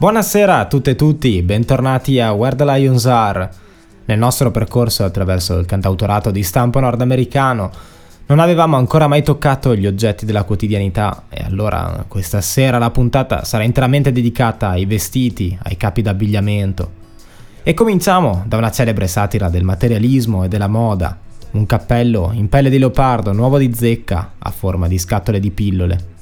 Buonasera a tutte e tutti, bentornati a Where the Lions Are. Nel nostro percorso attraverso il cantautorato di stampo nordamericano non avevamo ancora mai toccato gli oggetti della quotidianità e allora questa sera la puntata sarà interamente dedicata ai vestiti, ai capi d'abbigliamento. E cominciamo da una celebre satira del materialismo e della moda, un cappello in pelle di leopardo nuovo di zecca a forma di scatole di pillole.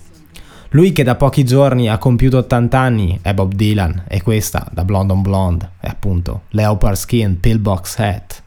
Lui che da pochi giorni ha compiuto 80 anni è Bob Dylan e questa da Blonde on Blonde è appunto Leopard Skin Pillbox Hat.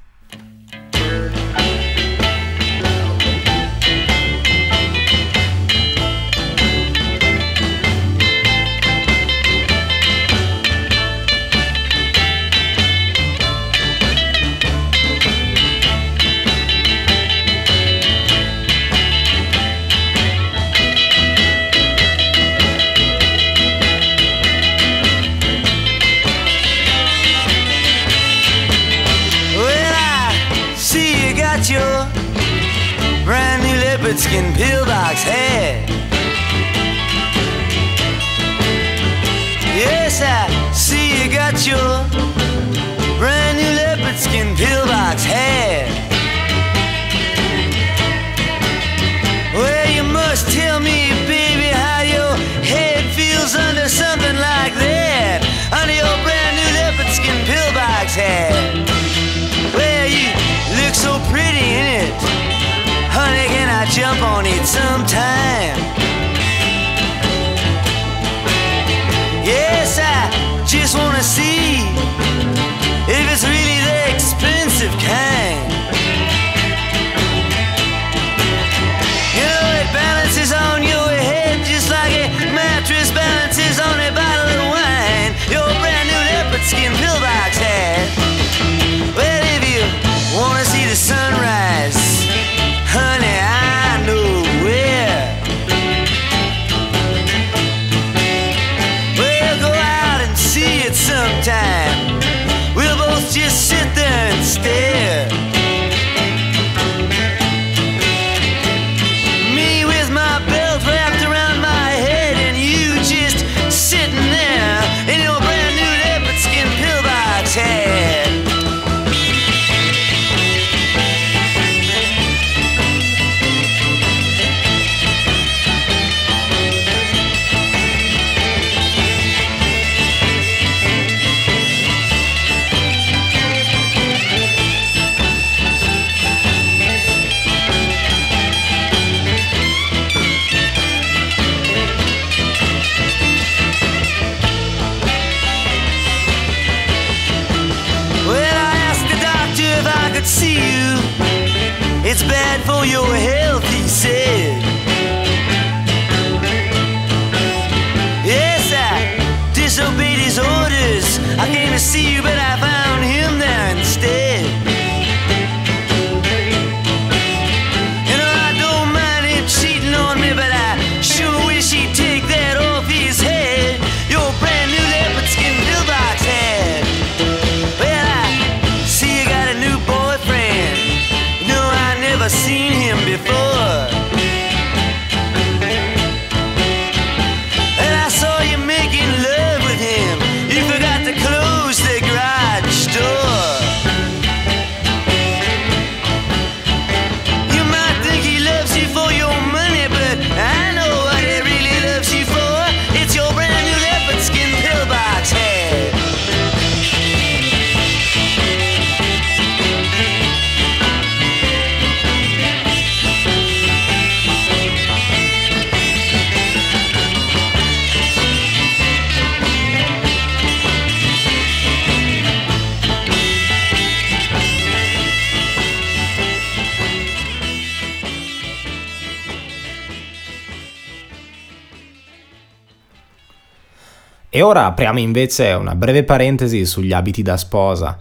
E ora apriamo invece una breve parentesi sugli abiti da sposa.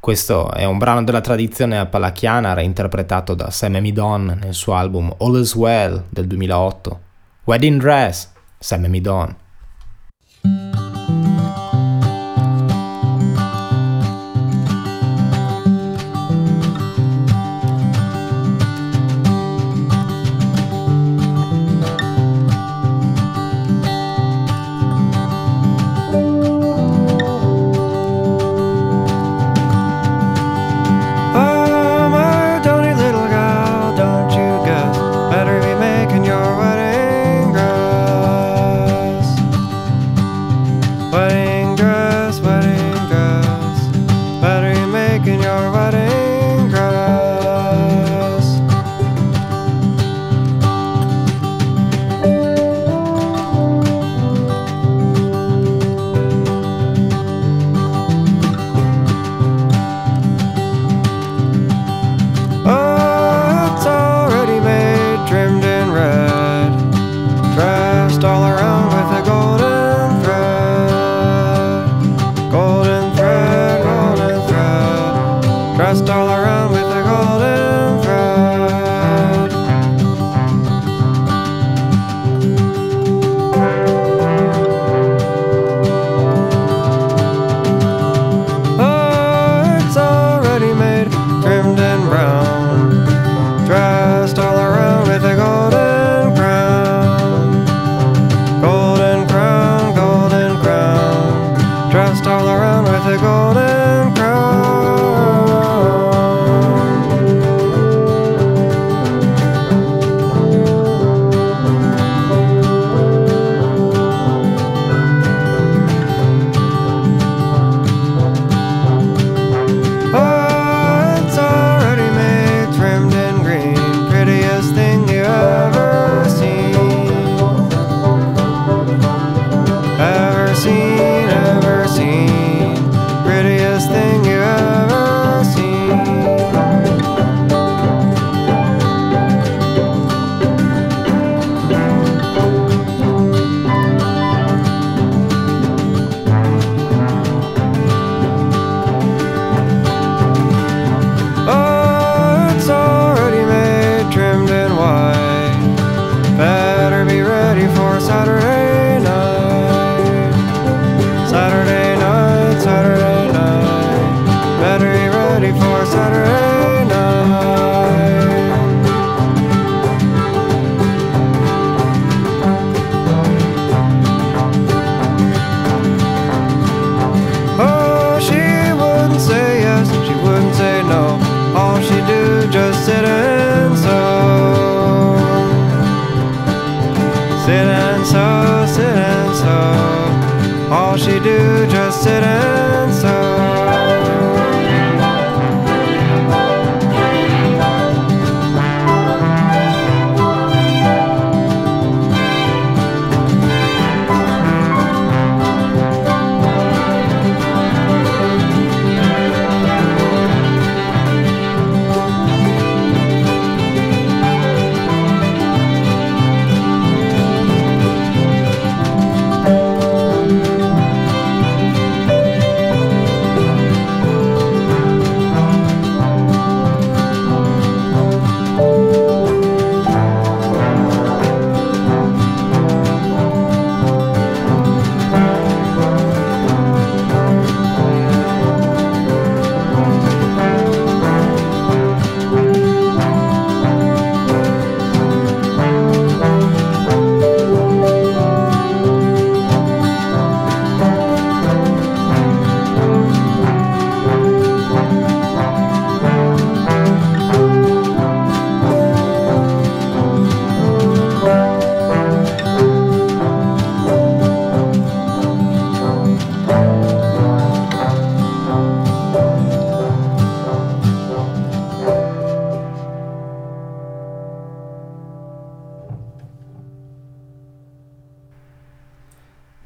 Questo è un brano della tradizione appalachiana reinterpretato da Sam Midon nel suo album All Is Well del 2008. Wedding Dress, Sam Midon.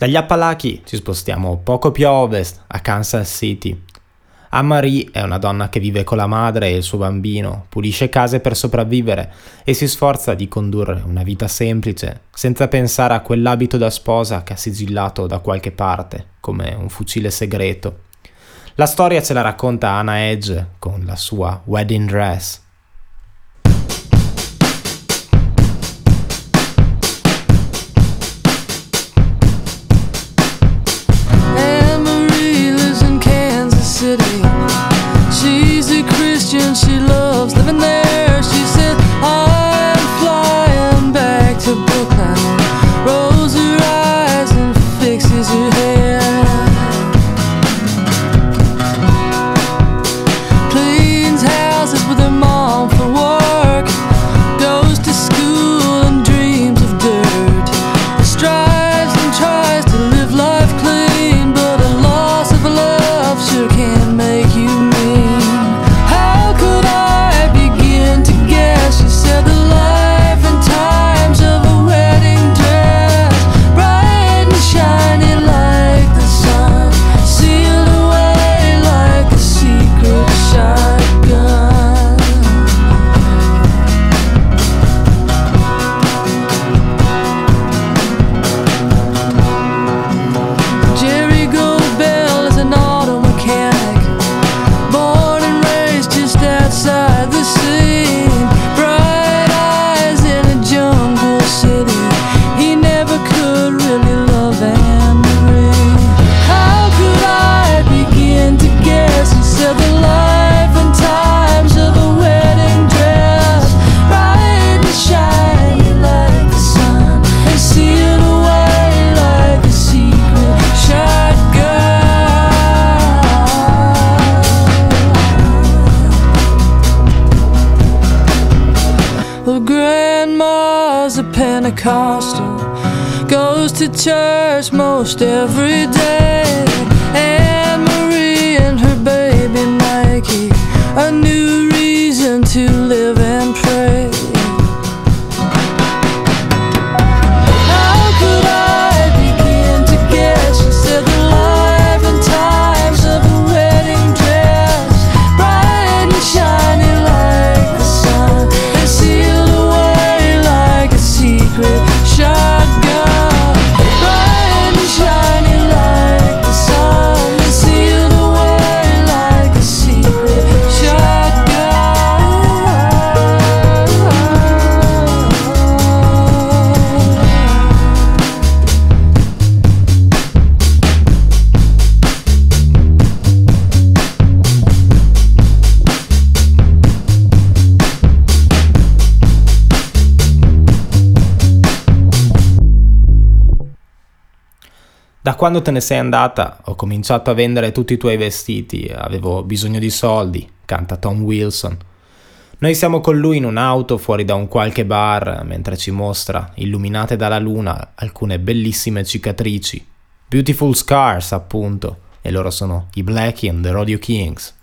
Dagli Appalachi ci spostiamo poco più a ovest, a Kansas City. Anne-Marie è una donna che vive con la madre e il suo bambino, pulisce case per sopravvivere e si sforza di condurre una vita semplice, senza pensare a quell'abito da sposa che ha sigillato da qualche parte, come un fucile segreto. La storia ce la racconta Anna Edge con la sua wedding dress, Pentecostal, goes to church most every day. Quando te ne sei andata ho cominciato a vendere tutti i tuoi vestiti, avevo bisogno di soldi, canta Tom Wilson. Noi siamo con lui in un'auto fuori da un qualche bar mentre ci mostra, illuminate dalla luna, alcune bellissime cicatrici. Beautiful scars, appunto, e loro sono i Blackie and the Rodeo Kings.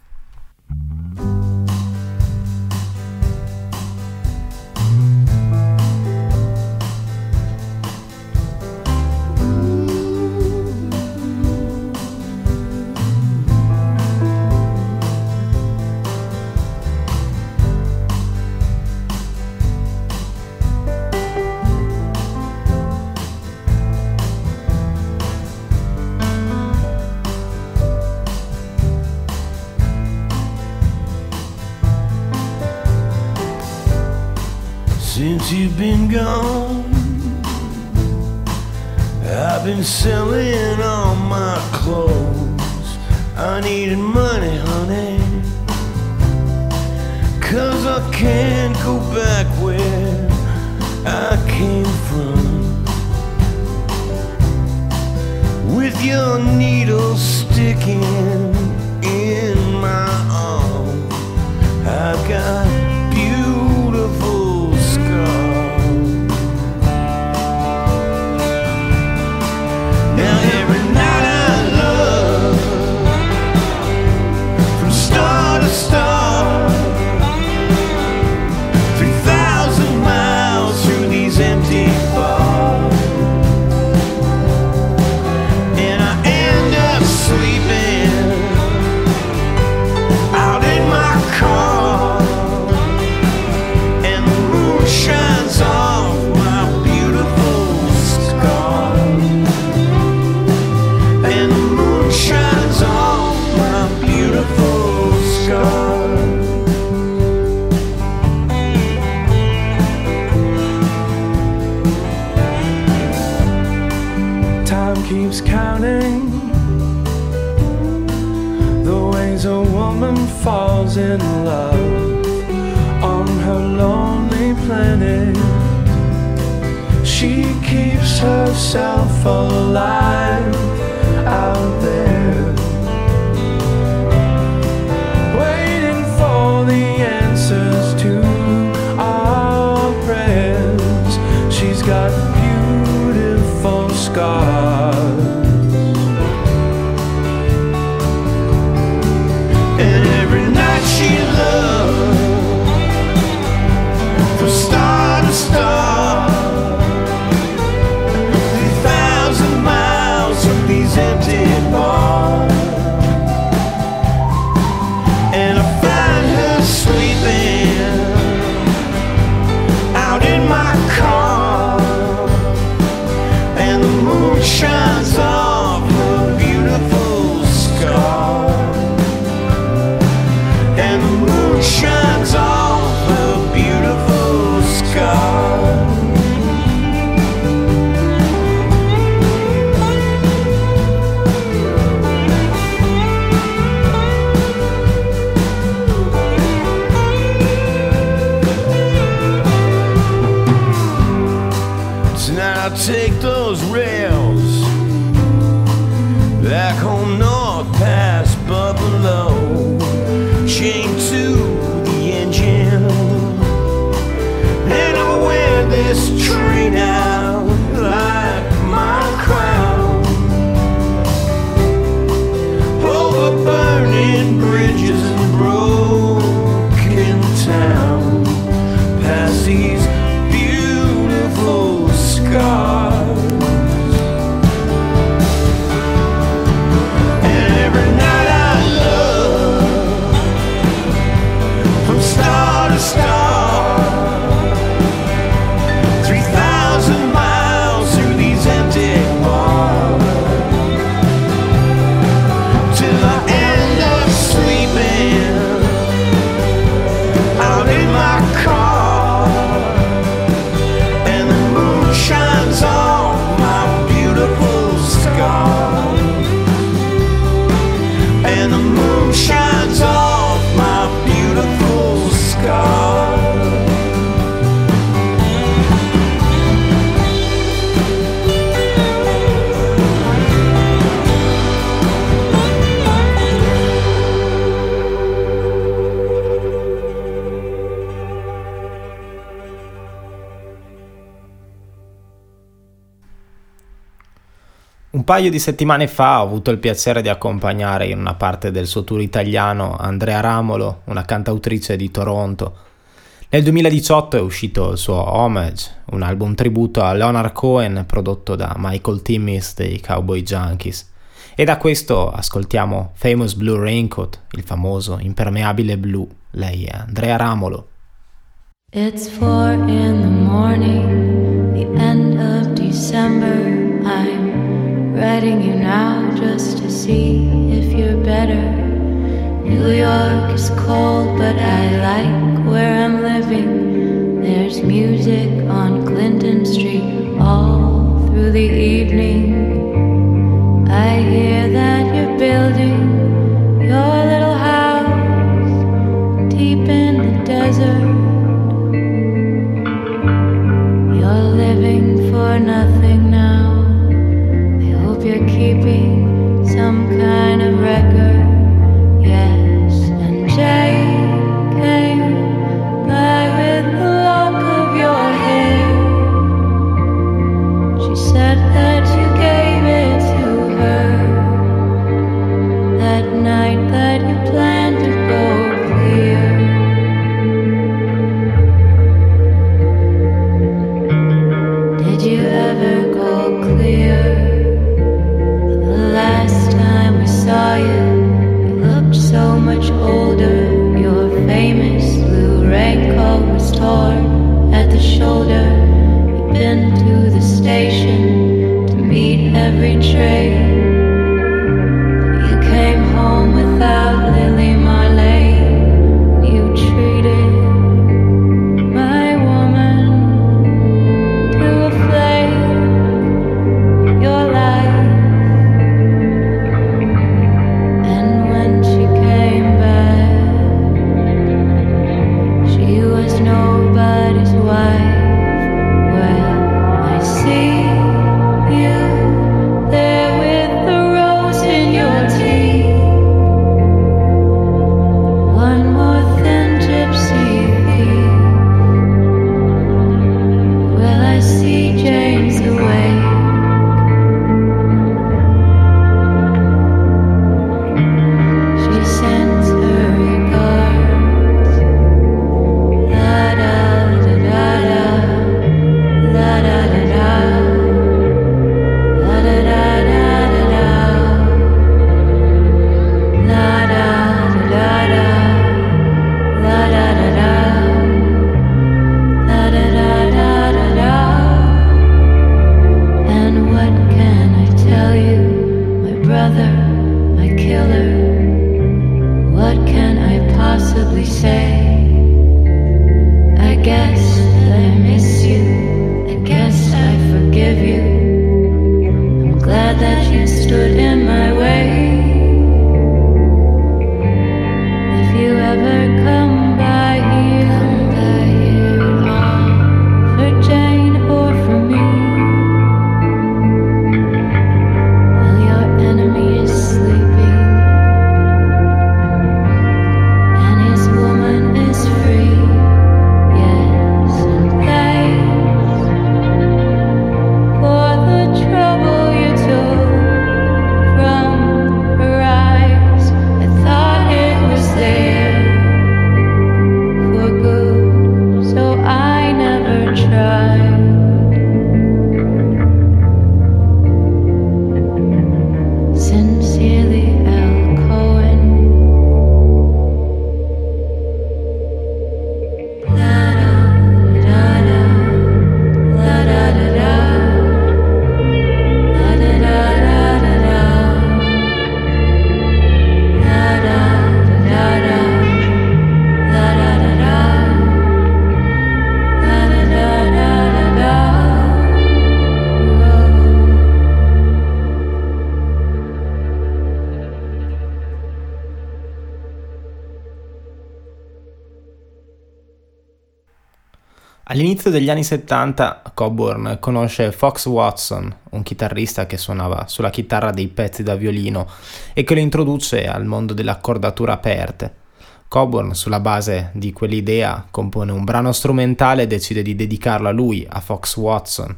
Since you've been gone, I've been selling all my clothes. I needed money, honey. Cause I can't go back where I came from. With your needle sticking in my arm, I've got out there, waiting for the answers to our prayers. She's got beautiful scars. Un paio di settimane fa ho avuto il piacere di accompagnare in una parte del suo tour italiano Andrea Ramolo, una cantautrice di Toronto. Nel 2018 è uscito il suo Homage, un album tributo a Leonard Cohen prodotto da Michael Timmis dei Cowboy Junkies. E da questo ascoltiamo Famous Blue Raincoat, il famoso impermeabile blu. Lei è Andrea Ramolo. It's four in the morning, the end of December. Writing you now just to see if you're better. New York is cold, but I like where I'm living. There's music on Clinton Street all through the evening. I hear that you're building your little house deep in the desert. You're living for nothing you're some kind degli anni 70 Coburn conosce Fox Watson, un chitarrista che suonava sulla chitarra dei pezzi da violino e che lo introduce al mondo delle accordature aperte. Coburn, sulla base di quell'idea, compone un brano strumentale e decide di dedicarlo a lui, a Fox Watson.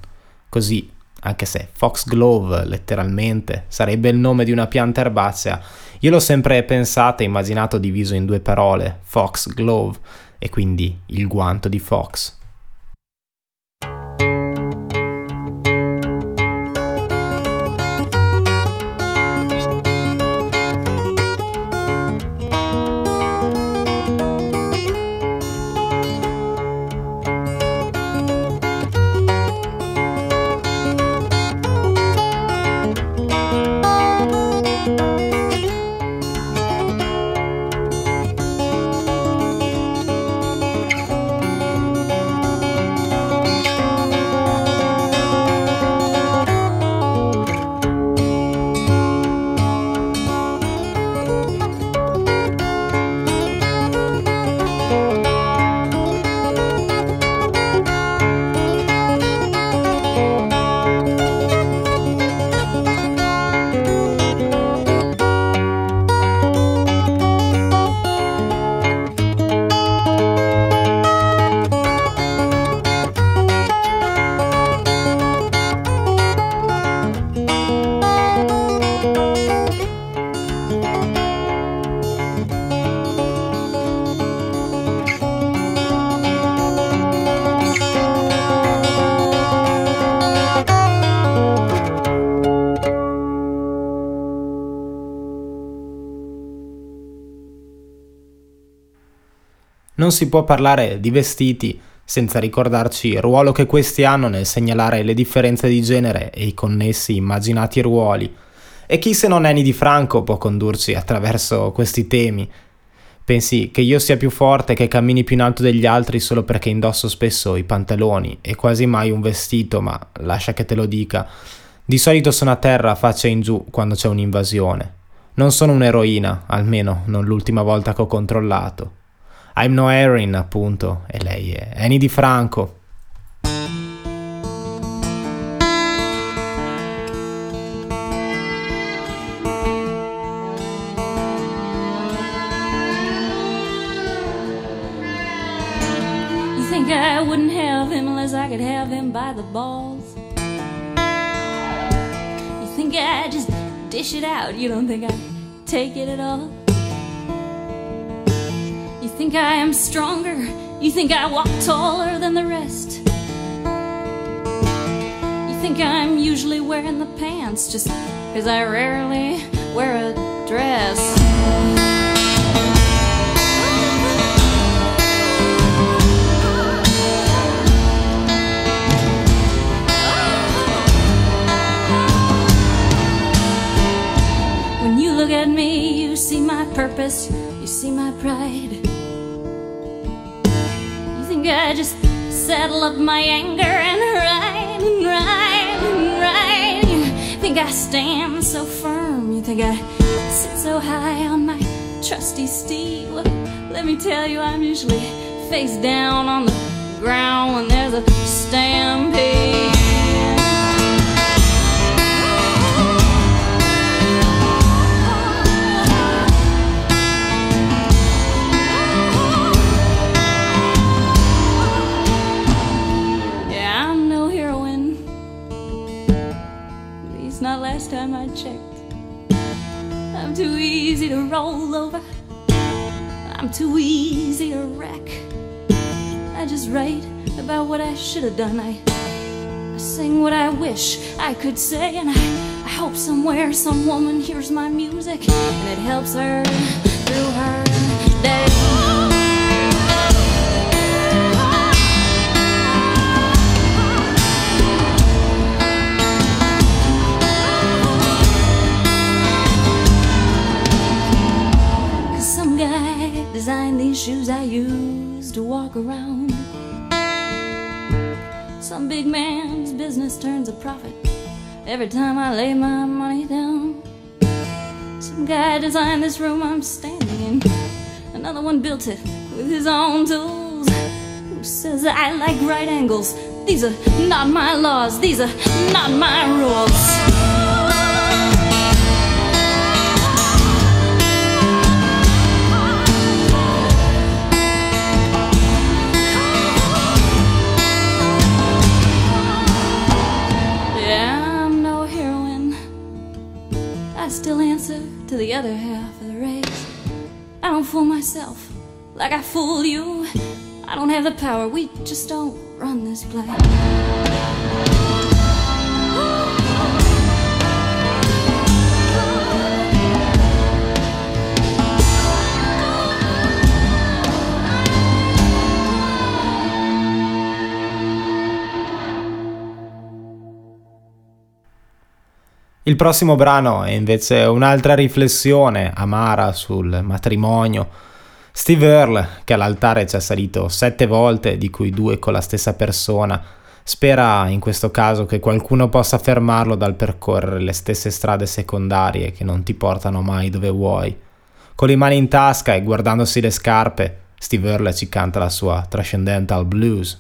Così, anche se Foxglove letteralmente sarebbe il nome di una pianta erbacea, io l'ho sempre pensata e immaginato diviso in due parole, Foxglove, e quindi il guanto di Fox. Non si può parlare di vestiti senza ricordarci il ruolo che questi hanno nel segnalare le differenze di genere e i connessi immaginati ruoli. E chi se non Eni di Franco può condurci attraverso questi temi? Pensi che io sia più forte, che cammini più in alto degli altri solo perché indosso spesso i pantaloni e quasi mai un vestito, ma lascia che te lo dica. Di solito sono a terra faccia in giù quando c'è un'invasione. Non sono un'eroina, almeno non l'ultima volta che ho controllato. I'm no Heroine, appunto, e lei è Ani DiFranco. By the balls? You think I just dish it out? You don't think I take it at all? Think I am stronger? You think I walk taller than the rest? You think I'm usually wearing the pants just because I rarely wear a dress? When you look at me, you see my purpose, you see my pride. I just settle up my anger and ride and ride and ride. You think I stand so firm, you think I sit so high on my trusty steed. Well, let me tell you, I'm usually face down on the ground when there's a stampede. Time I checked. I'm too easy to roll over. I'm too easy to wreck. I just write about what I should have done. I, I sing what I wish I could say, and I, I hope somewhere some woman hears my music and it helps her through her shoes I use to walk around. Some big man's business turns a profit every time I lay my money down. Some guy designed this room I'm standing in. Another one built it with his own tools. Who says I like right angles? These are not my laws, these are not my rules. Still answer to the other half of the race. I don't fool myself like I fool you. I don't have the power, we just don't run this place. Il prossimo brano è invece un'altra riflessione amara sul matrimonio. Steve Earle, che all'altare ci è salito sette volte, di cui due con la stessa persona, spera in questo caso che qualcuno possa fermarlo dal percorrere le stesse strade secondarie che non ti portano mai dove vuoi. Con le mani in tasca e guardandosi le scarpe, Steve Earle ci canta la sua Transcendental Blues.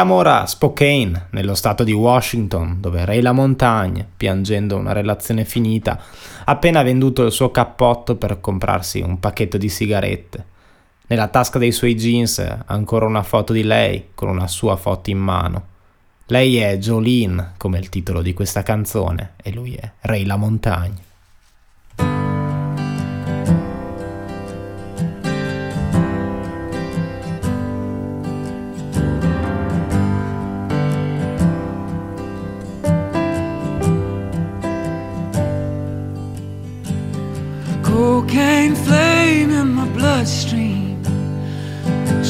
Andiamo ora a Spokane, nello stato di Washington, dove Ray LaMontagne, piangendo una relazione finita, ha appena venduto il suo cappotto per comprarsi un pacchetto di sigarette. Nella tasca dei suoi jeans ancora una foto di lei con una sua foto in mano. Lei è Jolene, come il titolo di questa canzone, e lui è Ray LaMontagne.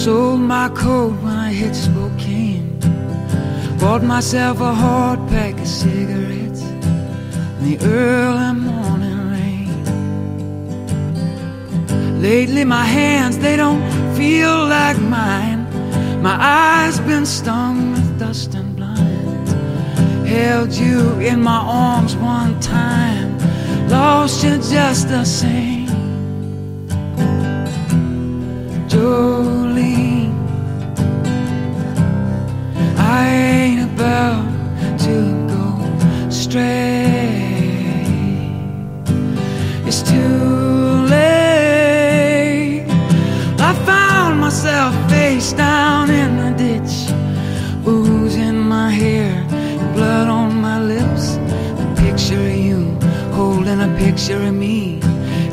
Sold my coat when I hit Spokane. Bought myself a hard pack of cigarettes in the early morning rain. Lately, my hands, they don't feel like mine. My eyes been stung with dust and blinds. Held you in my arms one time, lost you just the same. Jolene, I ain't about to go stray. It's too late. I found myself face down in the ditch, ooze in my hair, blood on my lips. A picture of you holding a picture of me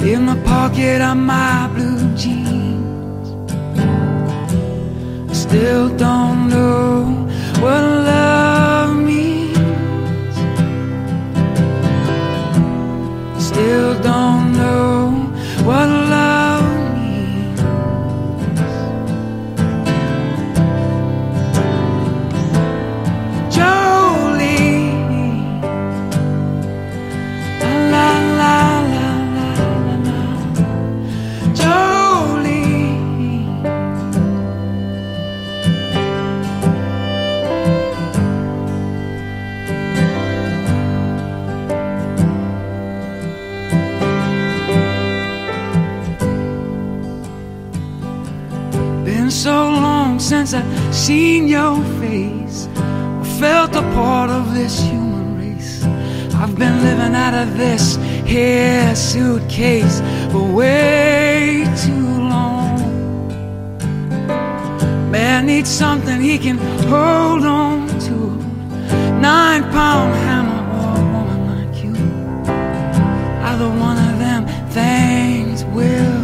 in the pocket of my blue jeans. Still don't know seen your face, or felt a part of this human race. I've been living out of this here suitcase for way too long. Man needs something he can hold on to. Nine pound hammer or a woman like you. Either one of them things will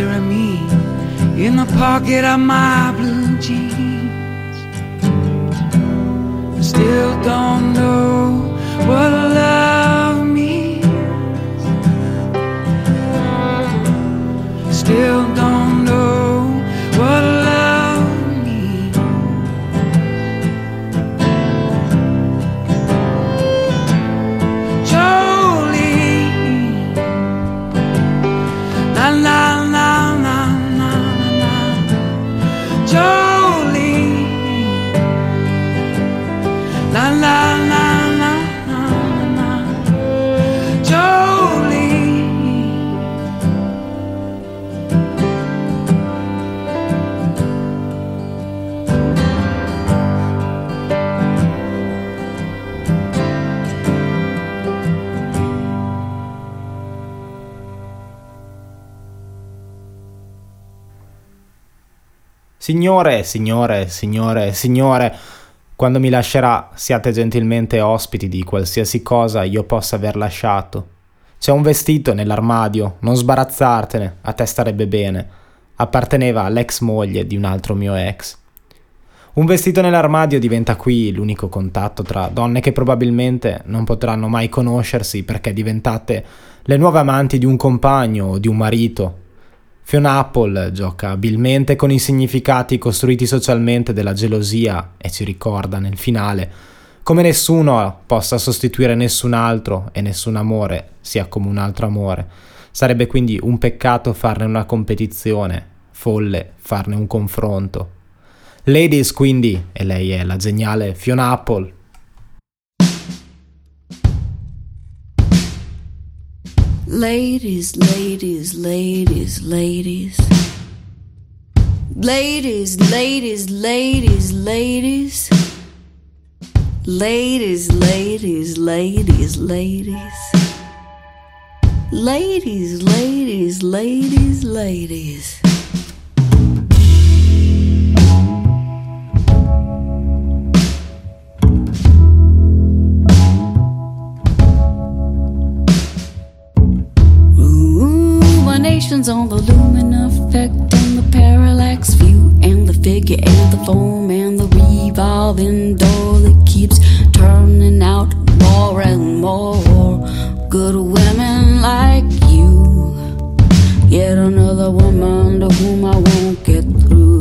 picture of me in the pocket of my Jolene. Signore, signore, signore, signore, quando mi lascerà siate gentilmente ospiti di qualsiasi cosa io possa aver lasciato. C'è un vestito nell'armadio, non sbarazzartene, a te starebbe bene. Apparteneva all'ex moglie di un altro mio ex. Un vestito nell'armadio diventa qui l'unico contatto tra donne che probabilmente non potranno mai conoscersi perché diventate le nuove amanti di un compagno o di un marito. Fiona Apple gioca abilmente con i significati costruiti socialmente della gelosia e ci ricorda nel finale come nessuno possa sostituire nessun altro e nessun amore sia come un altro amore. Sarebbe quindi un peccato farne una competizione, folle farne un confronto. Ladies quindi, e lei è la geniale Fiona Apple, Ladies, ladies, ladies, ladies. Ladies, ladies, ladies, ladies. Ladies, ladies, ladies, ladies. Ladies, ladies, ladies, ladies. Ruminations on the lumen effect and the parallax view and the figure and the foam and the revolving door that keeps turning out more and more good women like you. Yet another woman to whom I won't get through.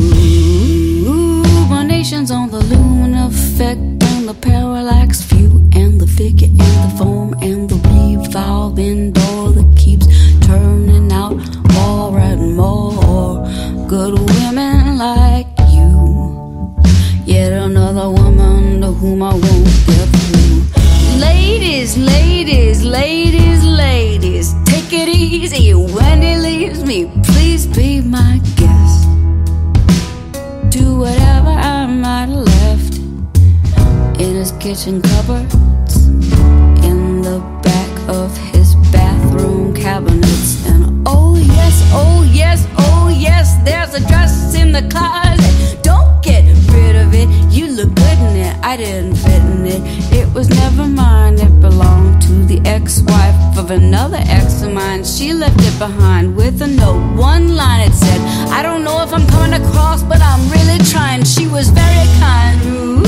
Ruminations on the lumen effect and the parallax view cupboards, in the back of his bathroom cabinets, and oh yes, oh yes, oh yes, there's a dress in the closet. Don't get rid of it. You look good in it. I didn't fit in it. It was never mine. It belonged to the ex-wife of another ex of mine. She left it behind with a note. One line it said, "I don't know if I'm coming across, but I'm really trying." She was very kind.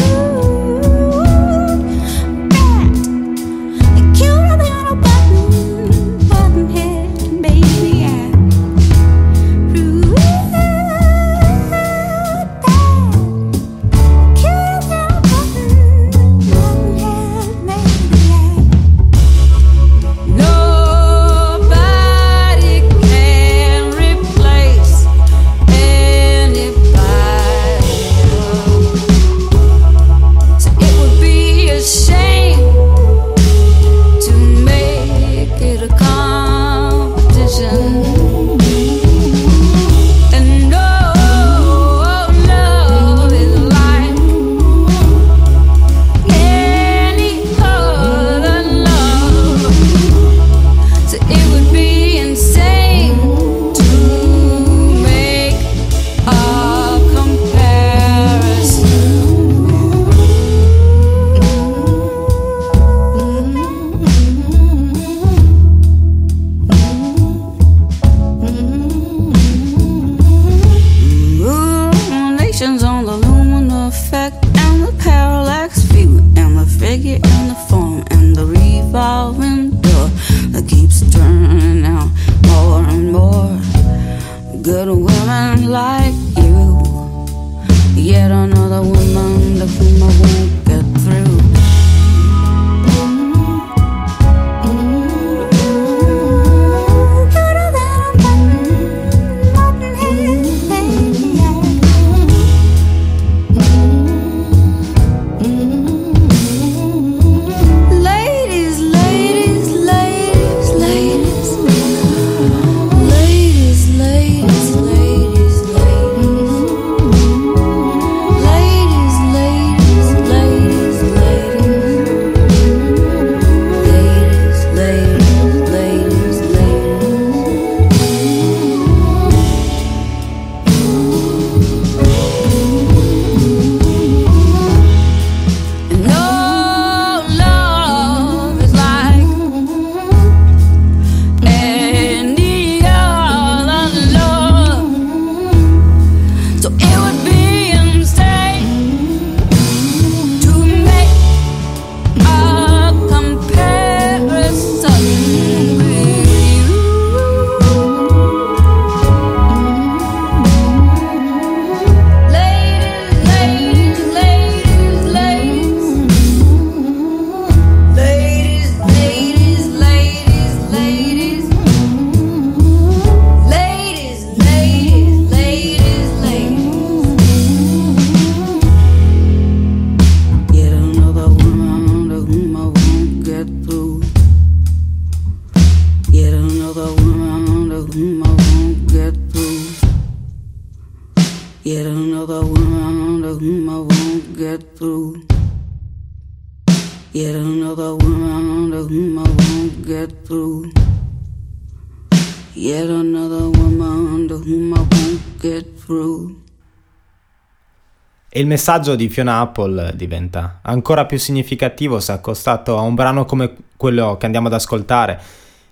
Messaggio di Fiona Apple diventa ancora più significativo se accostato a un brano come quello che andiamo ad ascoltare,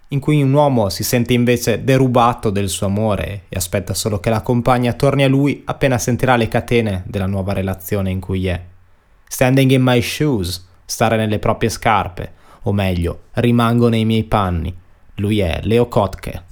in cui un uomo si sente invece derubato del suo amore e aspetta solo che la compagna torni a lui appena sentirà le catene della nuova relazione in cui è. Standing in my shoes, stare nelle proprie scarpe, o meglio, rimango nei miei panni. Lui è Leo Kotke.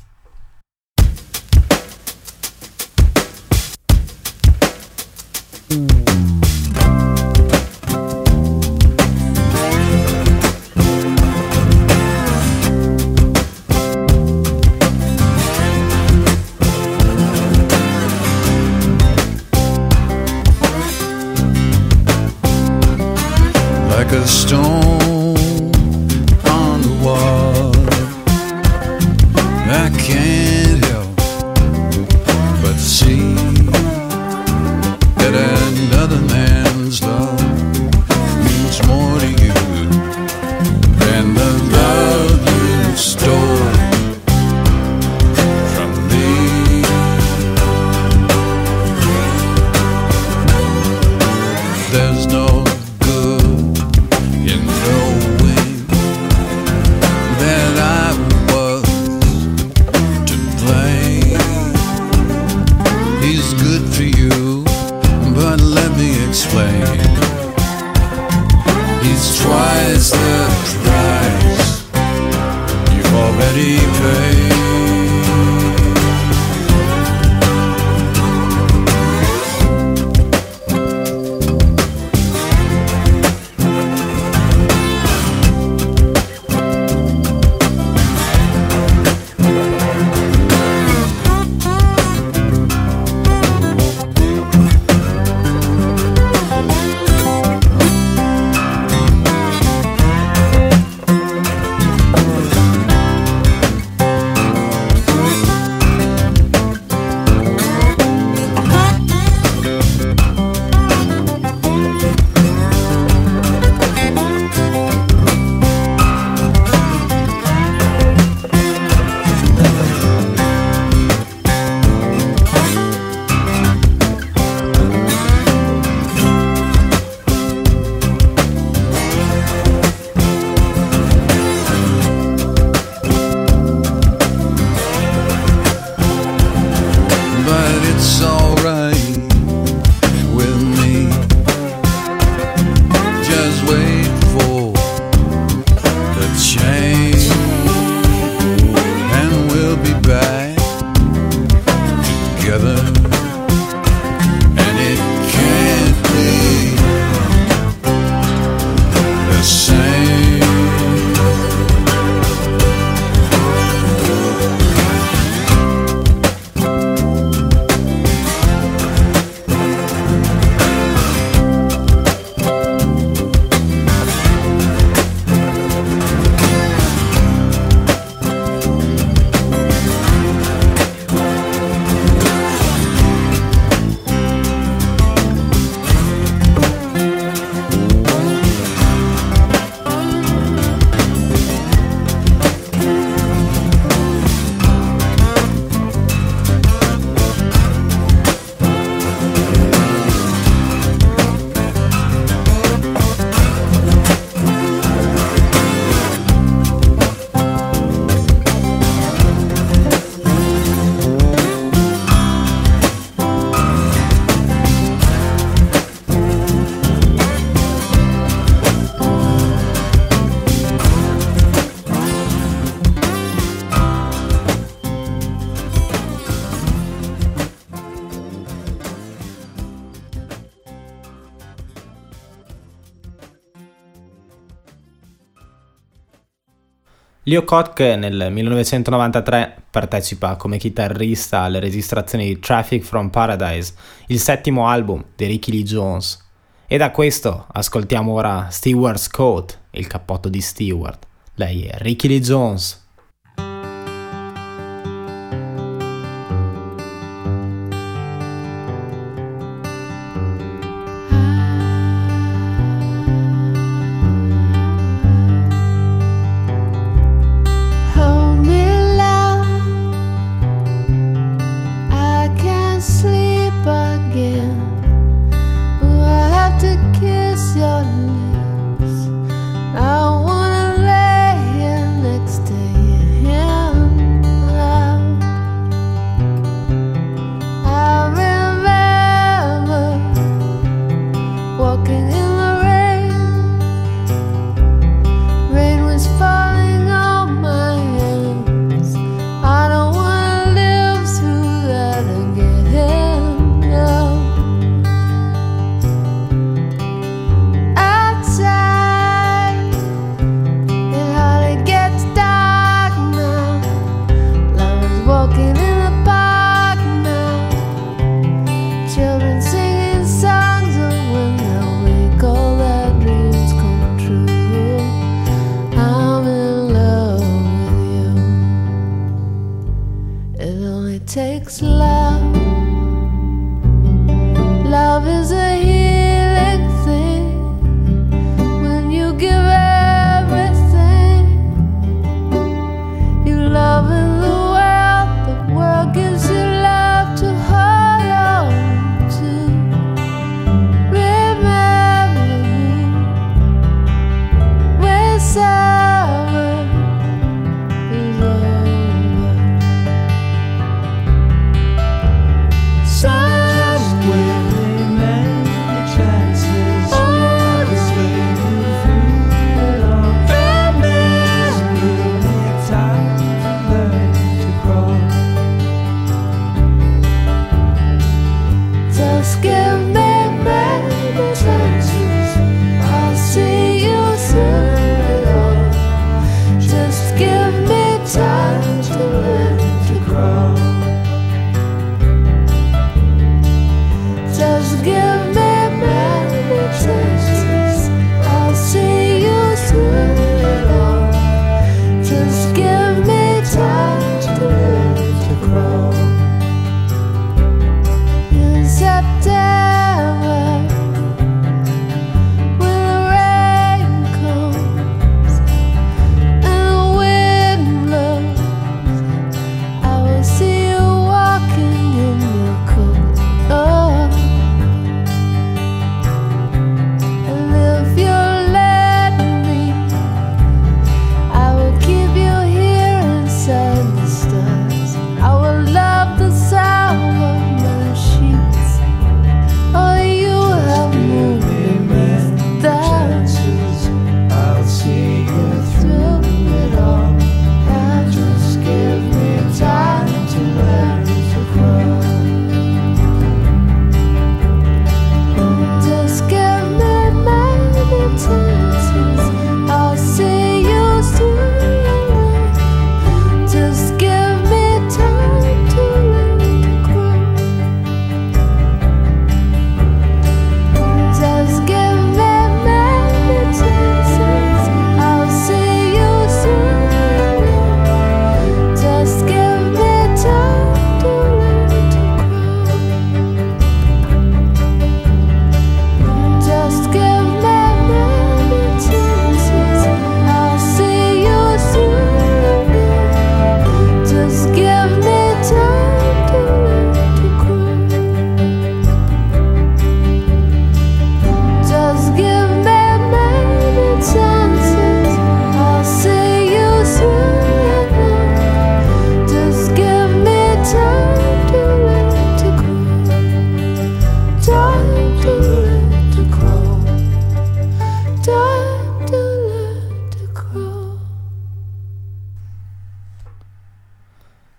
Leo Koch nel 1993 partecipa come chitarrista alle registrazioni di Traffic from Paradise, il settimo album di Ricky Lee Jones. E da questo ascoltiamo ora Steward's Coat, il cappotto di Stewart. Lei è Ricky Lee Jones.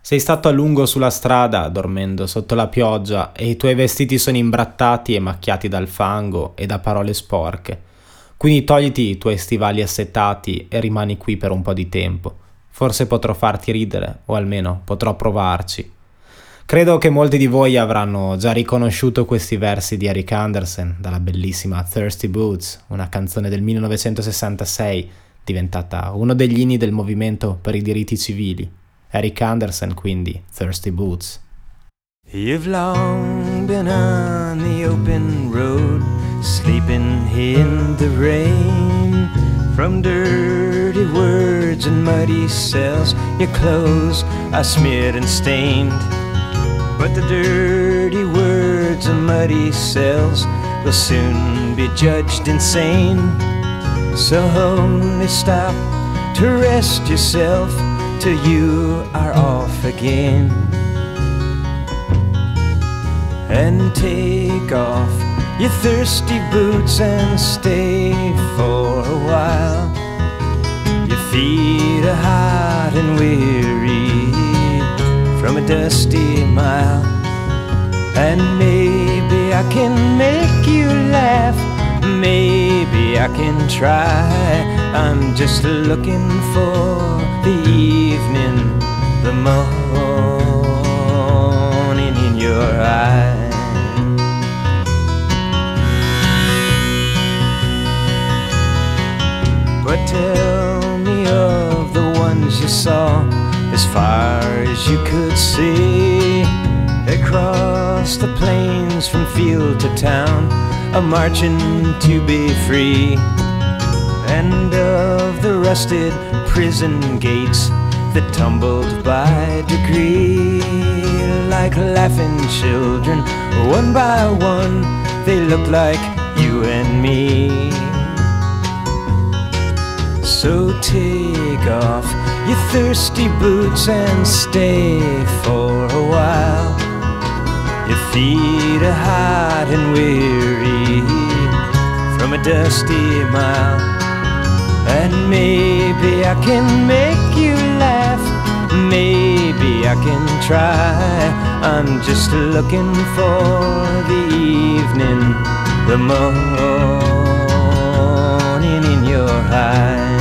Sei stato a lungo sulla strada, dormendo sotto la pioggia, e i tuoi vestiti sono imbrattati e macchiati dal fango e da parole sporche. Quindi togliti i tuoi stivali assetati e rimani qui per un po' di tempo. Forse potrò farti ridere, o almeno potrò provarci. Credo che molti di voi avranno già riconosciuto questi versi di Eric Anderson dalla bellissima Thirsty Boots, una canzone del 1966 diventata uno degli inni del movimento per i diritti civili. Eric Andersen, quindi Thirsty Boots. You've long been on the open road, sleeping in the rain. From dirty words and muddy cells, your clothes are smeared and stained. But the dirty words and muddy cells will soon be judged insane. So only stop to rest yourself till you are off again and take off your thirsty boots and stay for a while. Your feet are hot and weary from a dusty mile, and maybe I can make you laugh. Maybe I can try. I'm just looking for the evening, the morning in your eyes. But tell me of the ones you saw as far as you could see. Across the plains from field to town, a marching to be free. And of the rusted prison gates that tumbled by degree, like laughing children, one by one, they look like you and me. So take off your thirsty boots and stay for a while. Your feet are hot and weary from a dusty mile. And maybe I can make you. Maybe I can try. I'm just looking for the evening, the morning in your eye.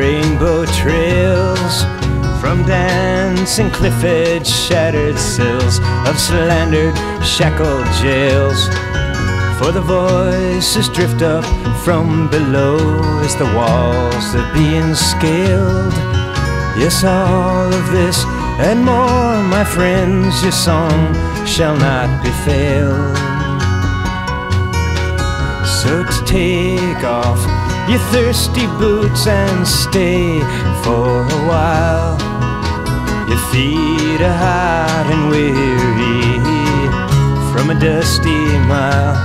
Rainbow trails. From dancing cliff edge, shattered sills of slandered, shackled jails. For the voices drift up from below as the walls are being scaled. Yes, all of this and more, my friends, your song shall not be failed. So to take off your thirsty boots and stay for a while. Your feet are hot and weary from a dusty mile.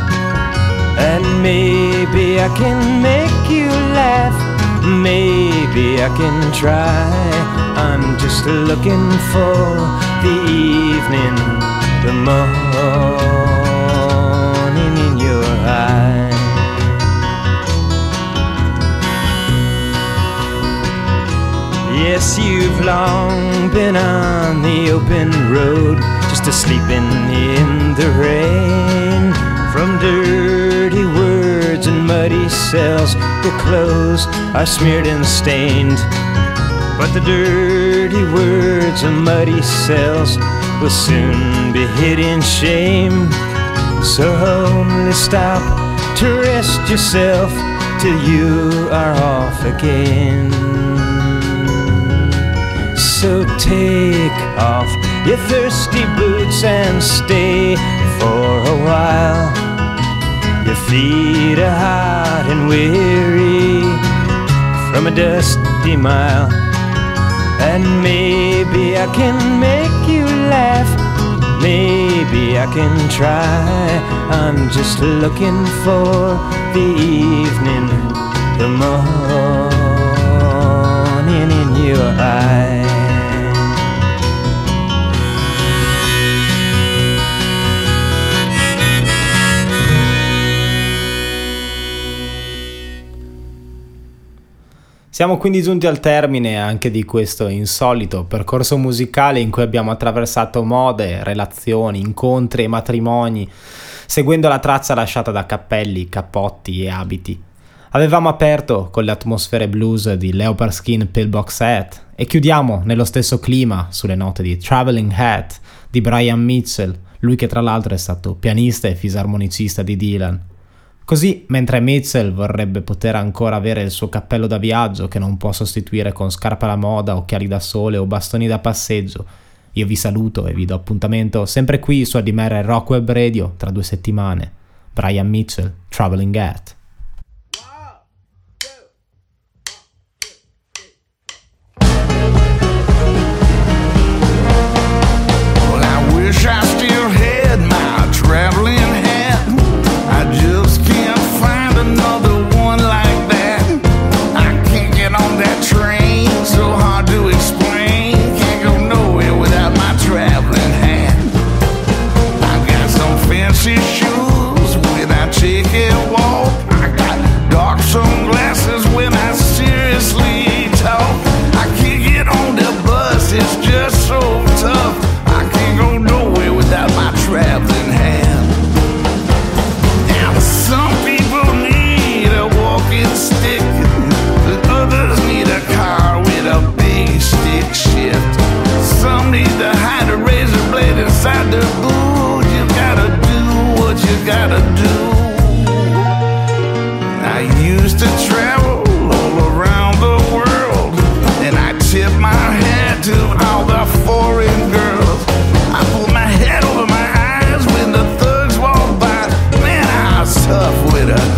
And maybe I can make you laugh. Maybe I can try. I'm just looking for the evening, the morning Yes, you've long been on the open road, just a sleeping in the rain. From dirty words and muddy cells, your clothes are smeared and stained. But the dirty words and muddy cells will soon be hid in shame. So only stop to rest yourself till you are off again. So take off your thirsty boots and stay for a while. Your feet are hot and weary from a dusty mile. And maybe I can make you laugh. Maybe I can try. I'm just looking for the evening, the morning in your eye. Siamo quindi giunti al termine anche di questo insolito percorso musicale in cui abbiamo attraversato mode, relazioni, incontri e matrimoni, seguendo la traccia lasciata da cappelli, cappotti e abiti. Avevamo aperto con le atmosfere blues di Leopard Skin Pillbox Hat e chiudiamo nello stesso clima sulle note di Traveling Hat di Brian Mitchell, lui che tra l'altro è stato pianista e fisarmonicista di Dylan. Così, mentre Mitchell vorrebbe poter ancora avere il suo cappello da viaggio che non può sostituire con scarpa alla moda, occhiali da sole o bastoni da passeggio, io vi saluto e vi do appuntamento sempre qui su Adimera e Rock Web Radio tra due settimane. Brian Mitchell, Traveling At. Tough